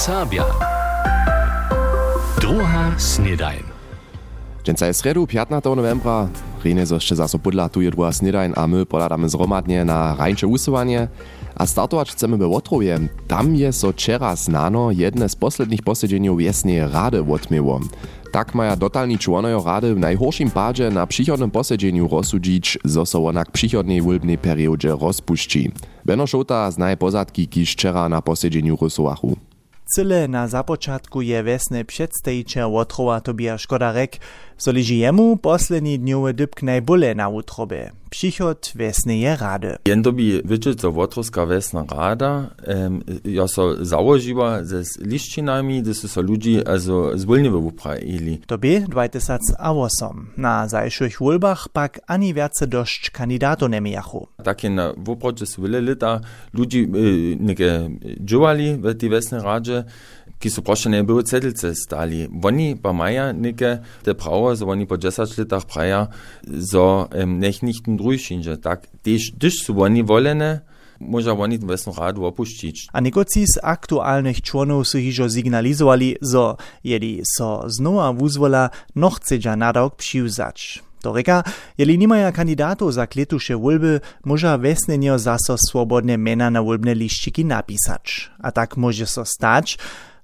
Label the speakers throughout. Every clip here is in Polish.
Speaker 1: Serbia. Druga snedajn.
Speaker 2: Dżęca jest sredu, 15 novembra. Zo jeszcze zaso podla tu je snedajn, a my poladamy zromadnie na rańcze usuwanie. A startować chcemy we Łotrowie. Tam je so wczera znano jedne z poslednich posiedzeń wiesnej rady odmieło. Tak maja dotalni członojo rady w najhorszym padzie na przychodnym posiedzeniu rozsudzić, zo so ona k przychodnej wulbnej periodzie rozpuści. Beno Szota znaje pozadki, kiż na posiedzeniu rysowachu.
Speaker 3: Cyle na započatku je vesne předstejče Łotrowa Tobiasz Kodarek, so liži jemu poslední dňowe dybk najbole na utrobe. Přichod vesneje rady.
Speaker 4: Jen dobi wiecie, co Łotrowska Wesna Rada, um, ja so założyła ze liszczynami, gdy so ludzi also zwolnie wypraili.
Speaker 3: Tobie 2008. Na zajszych wulbach pak ani wiace dość kandidato nemiachu.
Speaker 4: Takie na woprocie są wiele lata ludzi y, neke w tej Wesnej Radzie, ki so proszę nie były cedlce stali. Oni pa maja neke te prawo, so oni po 10 latach praja, so um, nech nicht drujšinže. Tak, tež, když su oni volene, może oni Wesną Radu opuścić.
Speaker 3: A nekoci z aktualnych członów su hižo signalizowali, zo jeli so znowa wuzwola no chcedza na rok přiwzać. To reka, jeli nimaja kandidatów za kletusze wulby, może wesnenio zaso swobodne mena na wulbne liściki napisać. A tak może so stać,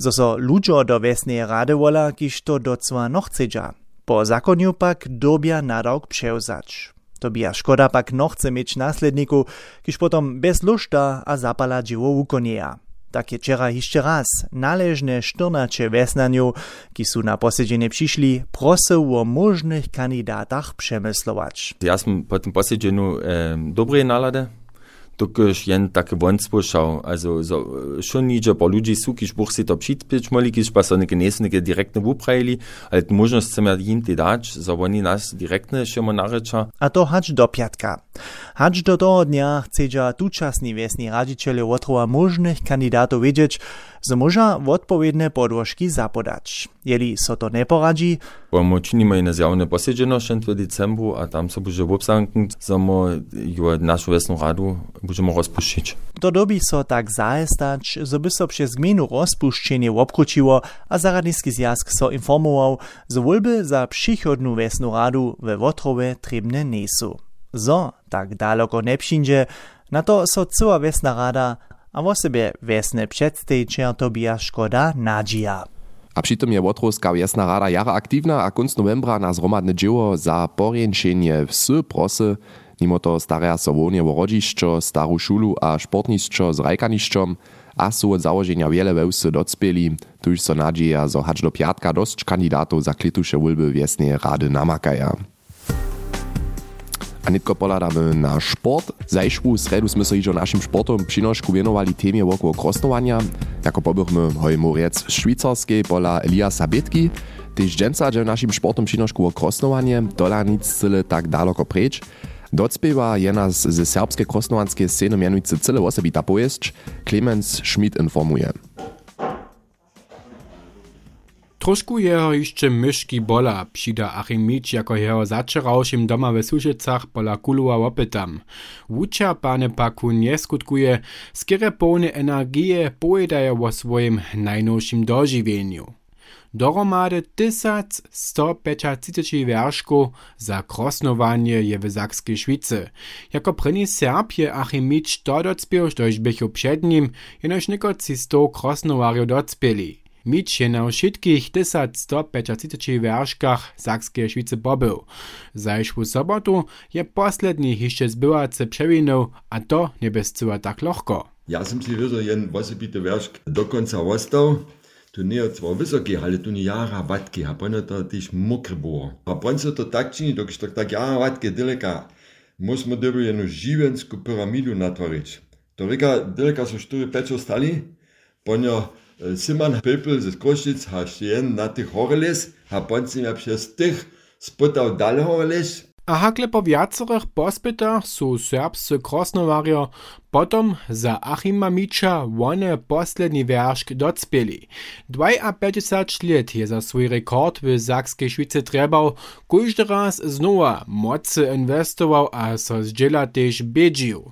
Speaker 3: zo so ľudžo do vesnej radevola, kiž to docva nochcedža. Po zakoniu pak dobia narok převzač. To bija škoda pak nochce mieć následniku, kiž potom bez lušta a zapala dživo ukonia. Tak je včera ešte raz náležne štornače vesnaniu, ki sú na posedženie prišli, prosil o možných kandidátach přemyslovať.
Speaker 4: Ja som po tom posedženiu e, dobrej nálade, dokiż jen takie wątpliwość szał. Also so, schon nicze po ludzi su, kiż buch si to przytpić moli, kiż pa so neke nesnike direktne wuprajli, ale tu możność chcemy im te dać, so oni nas direktne šemo narecza.
Speaker 3: A to hacz do piatka. Hacz do toho dnia chcedza tučasni wiesni radziciele otrova możnych kandidatów wiedzieć, że może odpowiedne podłożki zapodać. Jeli so to nie poradzi,
Speaker 4: Bo my czynimy jedno zjawne posiedzenie še w decembru, a tam so bude obsanknąć, że my jo naszą Wesną Radu będziemy rozpuścić.
Speaker 3: to dobi so tak zajestać, że by so przez gminu obkruciło, a zaradniski zjazd so informował, że wólby za przychodną wiesną radu we Wotrowie trebne nie są. Zo tak daleko przyjdzie, na to so cała wiesna rada, a o sobie wiesne przedstejcze to bija szkoda nadzieja.
Speaker 2: A přitom je Łotrowska Wiesna Rada jara aktywna a kunc novembra na zromadne dzieło za poręczenie wsy prosy, mimo to staraja so wonie o rodzišćo, staru šulu a športnišćo z rajkanišćom, a su od założenia wiele wełsy docpieli, tuż so nadzieja, zo hacz do piatka za klitusze wulby Wiesnej Rady namakaja. A nitko poladamy na sport. Zajszwu sredu sme so iżo naszym sportom przynoszku wienowali temie wokół krosnowania. Jako pobychmy hoj moriec szwajcarskiej pola Eliasa Bietki. Tyż dżęca, że naszym sportom przynoszku o krosnowanie, dola nic cyle tak daleko precz. Docpiewa jedna z, ze serbskiej krosnovanskiej sceny mianujcy cyle osobita pojezd, Clemens Schmidt informuje.
Speaker 5: Trošku jeho jeszcze myszki bola, przyda Achimicz jako jeho zaczerałszym doma w Suszecach pola kulua opytam. Wucza pane paku nie skutkuje, skiery pełne energije pojedaje o swoim najnowszym dożywieniu. Doromady 1135 wierszków za krosnowanie je w Sakskiej Szwicy. Jako prynny Serb je Achimicz to docpiał, dość bychu przed nim, jenoż niekoci 100 krosnowariów docpieli. Micz je na wszystkich 1135 wierszkach Sakskiej Szwicy pobył. Zajszłu sobotu je posledni jeszcze zbywacy przewinął, a to nie bez cyła tak lochko.
Speaker 6: Ja sam si wieder jen osobity wiersz do końca ostał. Tu nie zwar wysoki, ale tu nie jara watki, a pono to też mokry było. A pono to tak czyni, dokąd to tak jara watki dyleka. Musimy doby jedną żywenską piramidu natworzyć. To ryka dyleka cztery peczo stali, pono Simon Pepel ze Kroščic ha jen na tych horeles, a poncim ja przez tych spytał dalej horeles,
Speaker 5: A hakle po wiacerych pospytach su serbscy krosnowario potom za Achima Micza one posledni wierszk docpieli. 52 let je za swój rekord w Sakskiej Szwicy trebał, każdy raz znowa mocy inwestował a so też biedził.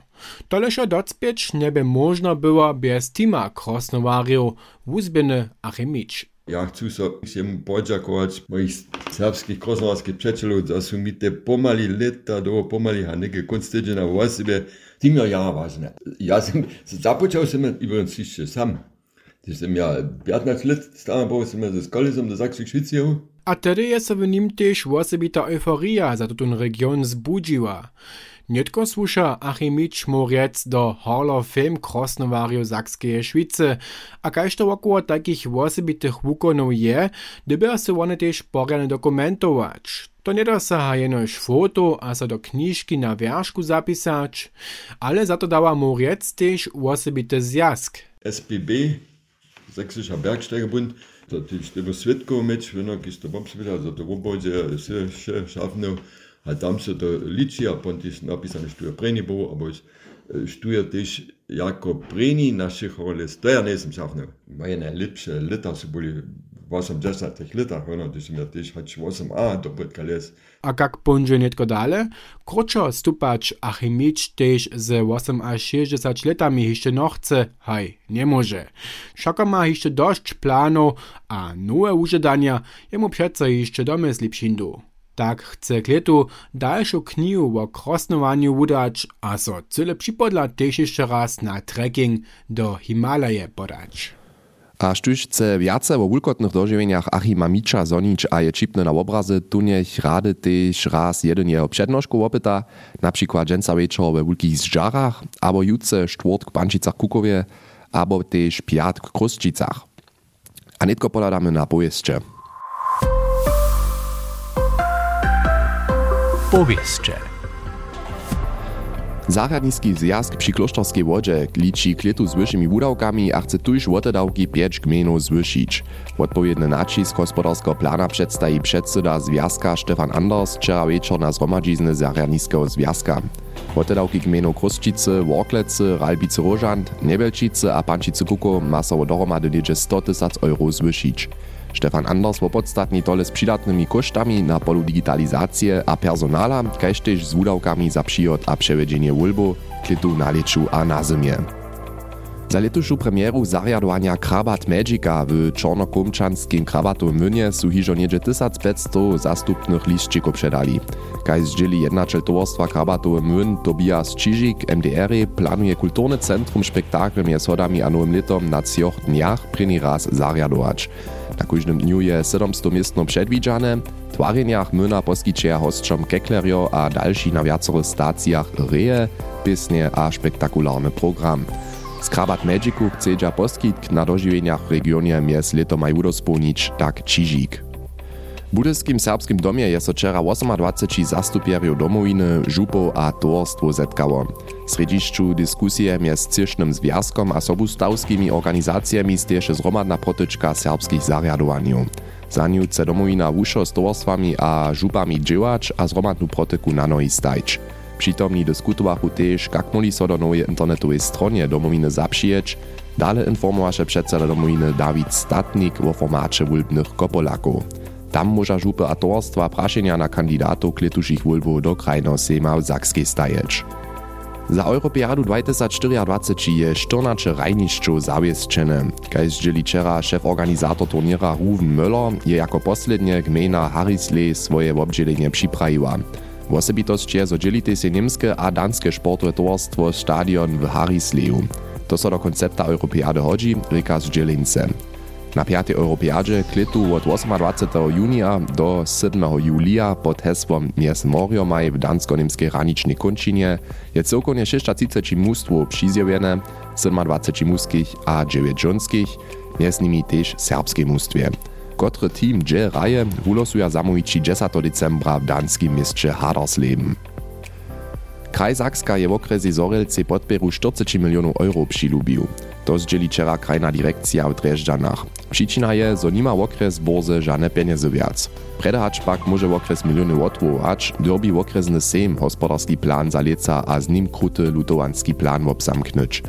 Speaker 5: Toleżo docpieć nieby można było bez tima krosnowariów Wuzbiny Achimicz.
Speaker 6: Ja chcę so jemu podziakować moich serbskich krosnowarskich przyjaciół, że są mi te pomali lata do pomali haneke konstydzie na własne. Tym ja ważne. Ja sam zapoczął sam übrigens jeszcze sam. Jestem ja 15 lat stałem, bo jestem ze szkoły do Zaksu Szwicji.
Speaker 5: A tedy je se w nim też osobita euforia za tutun region zbudziła. Nietko słuša Achimicz Moriec do Hall of Fame krosnowarju Sakskeje Švice, a kaž to okolo takich osobitych wukonów je, dyby se one też porjane dokumentować. To nie dosaha jenož foto a se do kniżki na wierzchu zapisać, ale za to dała Moriec też osobity zjazk.
Speaker 6: SBB, Sächsischer Bergsteigerbund, to też tego świadków mieć, wenn er gist to also to się schaffen, a tam se to liczy, a pontis napisane štuje preni bo, abo štuje też jako preni naszych roles, to ja nie jestem schaffen. Moje najlepsze lata su byli 80 latach, ono, to ja też choć 8 a do podkales.
Speaker 5: A jak pójdzie nietko dalej, krótko stupać Achimicz też z 8 a 60 latami jeszcze no chce, haj, nie może. Szako ma jeszcze dość planów, a nowe użydania jemu przeco jeszcze domysli przyjdą. Tak chce kletu dalszą knihu o krosnowaniu udać, a so cyle przypodla też jeszcze raz na trekking do Himalaje podać.
Speaker 2: A štuž chce viace o wulkotnych dožiwieniach Achima Micza zonić a je čipne na obrazy, tu niech rady też raz jeden jeho przednożku opyta, na przykład dżęca wieczor we wulkich zżarach, albo jutce czwartk w Pančicach Kukowie, albo też piatk w Krusčicach. A nitko podadamy na pojeździe.
Speaker 1: Powieście.
Speaker 2: Zahradniski zjazd przy Klosztorskiej Wodzie liczy kletu z wyższymi wudawkami a chce tuż wotedawki 5 gmenów zwyšić. Odpowiedny nacisk gospodarskiego plana przedstawi przedsyda związka Stefan Anders wczoraj wieczór na zgromadzizny Zahradniskiego związka. Wotedawki gmenów Krusčice, Worklecy, Ralbice Rożant, Nebelčice a Pančice Kuko ma so dohromady niedzie 100 tysac euro zwyšić. Stefan Anders wo podstatni tole z przydatnymi kosztami na polu digitalizacji a personala, kaž z wudawkami za przyjot a przewiedzenie wulbu, klitu na leczu a na zimie. Za letušu premieru zariadowania Krabat Magica w Czornokomczanskim Krabatu Mynie su hižo niedzie 1500 zastupnych liszczyków przedali. Kaj zdzieli jednaczel towarstwa Krabatu Myn Tobias Čižik MDR planuje kulturne centrum spektaklem je sodami a nowym letom na cioch dniach prini raz zariadować. Na każdym dniu je 700 miestno przedwidziane, twarjeniach Myna poskyčeja hostrzom keklerio a další na viacerých stacjach reje, pisnie a spektakularny program. Skrabat Magicu chcedza poskitk na dožiwieniach w regionie mies leto maj udospełnić tak Čižik. Budyskim serbskim domie je so wczera 28 zastupierów domowiny, żupów a towarstwo zetkało. W središću dyskusje mies Cirsznym Związkom a sobustawskimi organizacjami stieše zromadna protyczka serbskich zariadowaniów. Za nią chce domowina wuszo z towarstwami a żupami dziełać a zromadnu protyku na nogi stajć. Přitomni diskutowachu też, jak mogli so do nowej internetowej stronie domowiny zapřijeć. Dale informowaše przedseda domowiny Dawid Statnik o formacie wulbnych kopolaków. Tam może żupy a towarstwa praszenia na kandidatów kletušich wulbów do krajno sejma w Zakskiej stajeć. Za Europeadu 2024 je 14 rajnišćów zawieszczone. Kaj zdzieli wczera szef-organizator turniera Ruven Möller je jako poslednie gmina Harisley swoje obdzielenie przyprawiła. Wosebitosće zo dzielite se niemskie a danskie sportowe towarstwo stadion w Harisleju. To so do koncepta Europeady hodzi, reka z dzielince. Na 5. Europeadzie klitu od 28. junia do 7. julia pod hesłom Mies Moriomaj w dansko-niemskiej ranicznej končinie je całkonie 630 mustwo przyzjewione, 27 muskich a 9 żonskich, między nimi też serbskie mustwie. Kotre team dże raje wulosuje zamowici 10. decembra w danskim mieście Hadersleben. Kraj Sakska je w okresie Zorelce podbieru 40 milionów euro přilubił. To zdzieli wczera krajna direkcja w Dreżdżanach. Przyczyna je, że nie ma okres borze żadne pieniądze wiac. Predahacz pak może okres miliony odwołać, derbi w okresny sejm gospodarski plan za leca a z nim kruty lutowanski plan obsamknąć.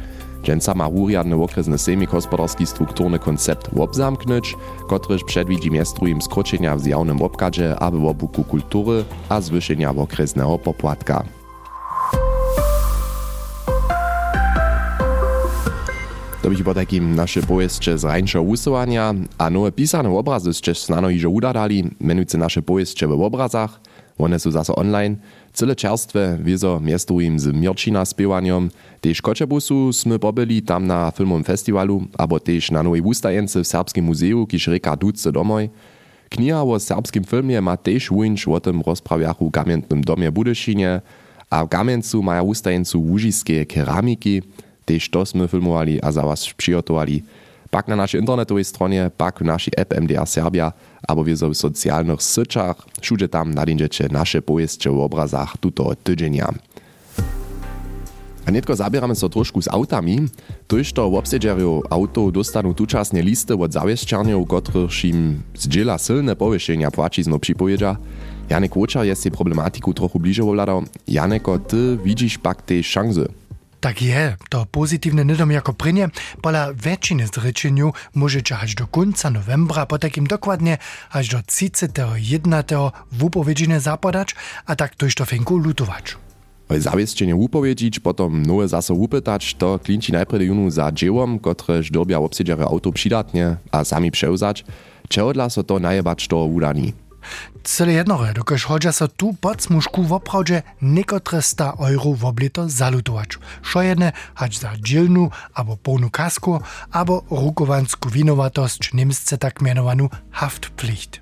Speaker 2: Dżęca ma wuriadny okresny sejmik gospodarski strukturny koncept obzamknąć, kotryż przedwidzi miestrujem skroczenia w zjawnym obkadzie, aby w obuku kultury a zwyszenia okresnego popłatka. To by po takim nasze powieście z rańszego a nowe pisane obrazy ste znano iżo udadali, menujce nasze powieście w obrazach, one są zase online, cyle czerstwe, wiezo miestujem z Mirčina spiewaniem, też Koczebusu sme pobyli tam na filmowym festiwalu, albo też na nowej wustajence w Serbskim Muzeum, kiż reka Dudce domoj. Kniha o serbskim filmie ma też wunsch o tym rozprawiachu w Gamiętnym domie a w Gamięcu maja wustajencu łużiskie keramiki, też to sme filmowali a za was przygotowali. Pak na naszej internetowej stronie, pak w naszej app MDR Serbia, albo w socjalnych syczach, wszędzie tam nadejdziecie nasze powieści w obrazach tuto tydzienia. A netko zabieramy so trošku z autami, tož to obsedžerjo auto dostanu tučasne listy od zawieszczarniów, których im zdziela silne powieszenia płacizno przypowiedza. Janek Łoczar jest tej problematiku trochu bliżej wladał. Janeko, ty widzisz pak te szanse.
Speaker 1: Tak je, to pozitywne prynie, pola väčšiny z rečeniu môžete až do konca novembra, po takým dokładnie až do 31. v upovedžine zapadać, a tak tož to fenku lutować.
Speaker 2: Zawieszczenie upowiedzieć, potom nowe zaso upytać, to klinci najpierw junu za dziełom, kotreż dorbia obsiedziare auto przydatnie, a sami przełzać, czego so to najebać to udani.
Speaker 1: Cele jednore, dokož hodža so tu pod smušku v opravdže nekotre sta euro v oblito zalutovač. Šo jedne hač za džilnu abo polnu kasku, abo rukovansku vinovatost, nemsce tak menovanú haftpflicht.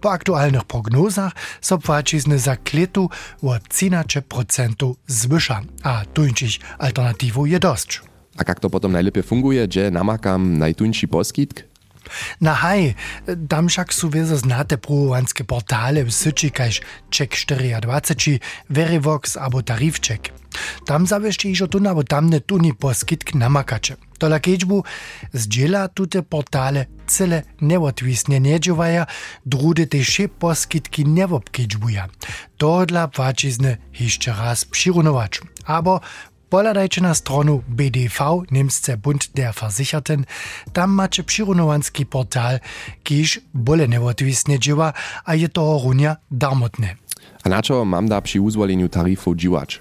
Speaker 1: Po aktualnych prognozach so płacizny za kletu o 13% zwyża, a tuńczyć alternatywą je dość.
Speaker 2: A jak to potem najlepiej funguje, gdzie namakam najtuńszy poskitk?
Speaker 1: Nahaj, tamšak su vezo znate pruvanske portale v Syči kaž Czek24, Verivox abo Tarifček. Tam zawieście iż o tu nabo tamne tuni po skitk namakacze. To lakiečbu zdjela tute portale cele neodvisne nedžuvaja, drude te še poskitki nevobkičbuja. To dla płačizne jeszcze raz przyrunowaczem. Abo Poladajcie na stronu BDV, Niemsce Bund der Versicherten, tam macie przyrunowanski portal, kiż bole neodwisne dzieła, a je to runia darmotne.
Speaker 2: A na co mam da przy uzwoleniu tarifów dziłać?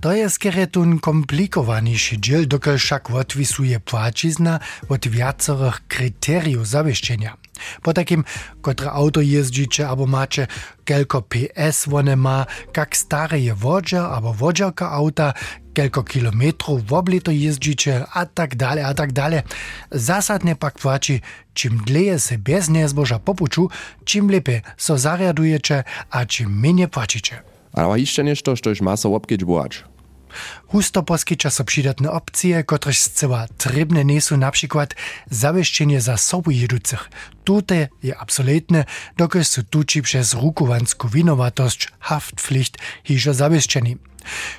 Speaker 1: To je skeretun komplikowaniszy dziel, dokąd wszak odwisuje płacizna od wiacorych kryteriów zawieszczenia. Po takim, kotre auto jeździcie, albo macie kelko PS one ma, jak stare je wodzia, albo wodziarka auta, kelko kilometrów w oblito jeździcie, a tak dalej, a tak dalej. Zasadnie pak płaci, czym dleje se bez niezboża popuczu, czym lepiej so zariadujecie, a czym mniej płacicie.
Speaker 2: Ale jeszcze nešto, što już ma so obkieć błać.
Speaker 1: Husto poskyča so opcije, kotrež zcela trebne nesu na przykład zawieszczenie za sobu jedúcich. Tute je absolutne, dokud su tuči przez rukovansku winowatość haftpflicht hižo zawieszczeni.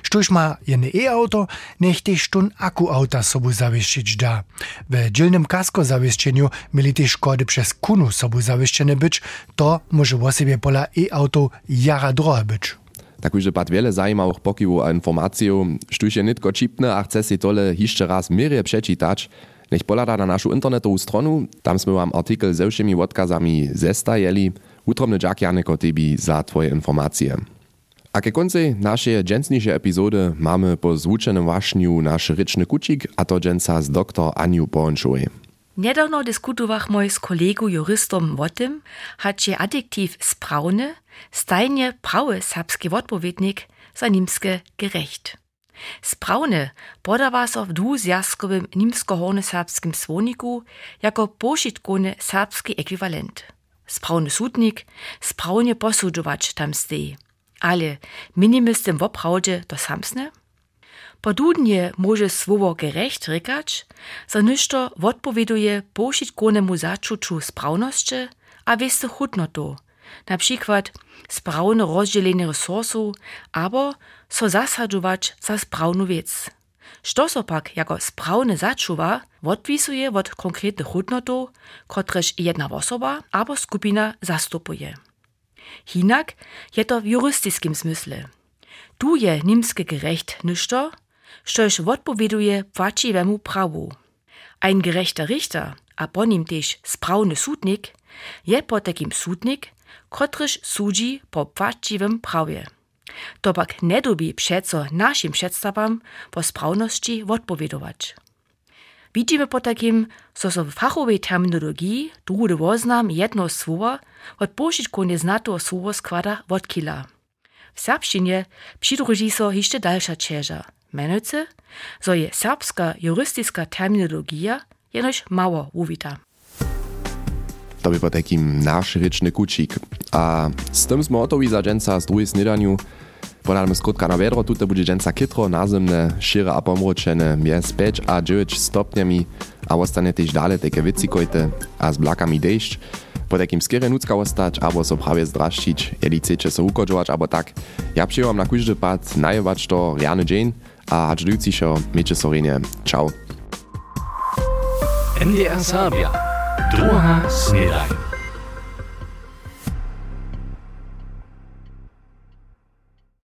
Speaker 1: Štuž ma jedne e-auto, nech tež tun akuauta sobu zawieszczyć da. W dzielnym kasko zawieszczeniu mieli też szkody przez kunu sobu zawieszczene być, to może sobie pola e-auto jara drohe być.
Speaker 2: Takúže pat wiele zajímavých pokivov a informácií, štuž je nitko čipne a chce si tole ještě raz mirie prečítať, nech polada na našu internetovú stronu, tam sme vám artikel se všemi odkazami zestajeli. Utromny Jack Janeko tebi za tvoje informacje. A ke konci naszej dżensniejszej epizody mamy po zvučenym wašniu nasz ryczny kucik, a to dżensa z dr Aniu Połączowej.
Speaker 7: Niedawno dyskutowach moi z kolegu juristom o tym, hacie adjektiv spraune stajnie prawy serbski odpowiednik za nimskie gerecht. Spraune podawa so w dwuzjazkowym nimsko-horny-serbskim słowniku jako pošitkony serbski ekwivalent. Sprawny sudnik, sprawnie posudzować tam. Ale tym w oprawdzie to samsne? Podudnie może słowo gerecht rykać, za ništo odpowieduje pošitkonemu zaczuciu sprawności, a wieste hutnotu, na przykład sprawne rozdzielenie resursów, albo so zasadzować za sprawną wiec. Što so pak jako sprawne zaczuwa, odpisuje od konkretnych hutnotów, kotreż jedna osoba albo skupina zastupuje. Hinak je to w jurystycznym smysle. Tu je nimskie gerecht ništo, štož odpowieduje płaciwemu prawu. Ein gerechter Richter, a po nim też sudnik, je po takim sudnik, kotryż sudzi po płaciwym prawie. To pak nie dobi przeco naszym przedstawom po sprawności odpowiedziować. Widzimy po takim, so so w fachowej terminologii drugi woznam jedno słowo od pošičku neznatého słowo składa od kila. W serbszczynie przydruži so jeszcze dalsza čeža. Menujce, so je serbska juristiska terminologia jenož mało uwita.
Speaker 2: To by po takim nasz ryczny kucik. A z tym smo otowi za dżęca z drugiej snydaniu. Podamy skrótka na wiadro, tutaj będzie dżęca kitro, nazemne, šire a pomročene, mjez 5 a 9 stopniami, a ostane też dalej takie wycikojte, a z blakami deszcz. Po takim skierę nucka ostać, albo so prawie zdraszčić, jeli chcecie so ukodžować, albo tak. Ja przyjęłam na każdy pad najewać to riany dzień, a hacz dujúci miejcie sorenie. Ciao.
Speaker 8: NDR Sabia. Druga snedaj.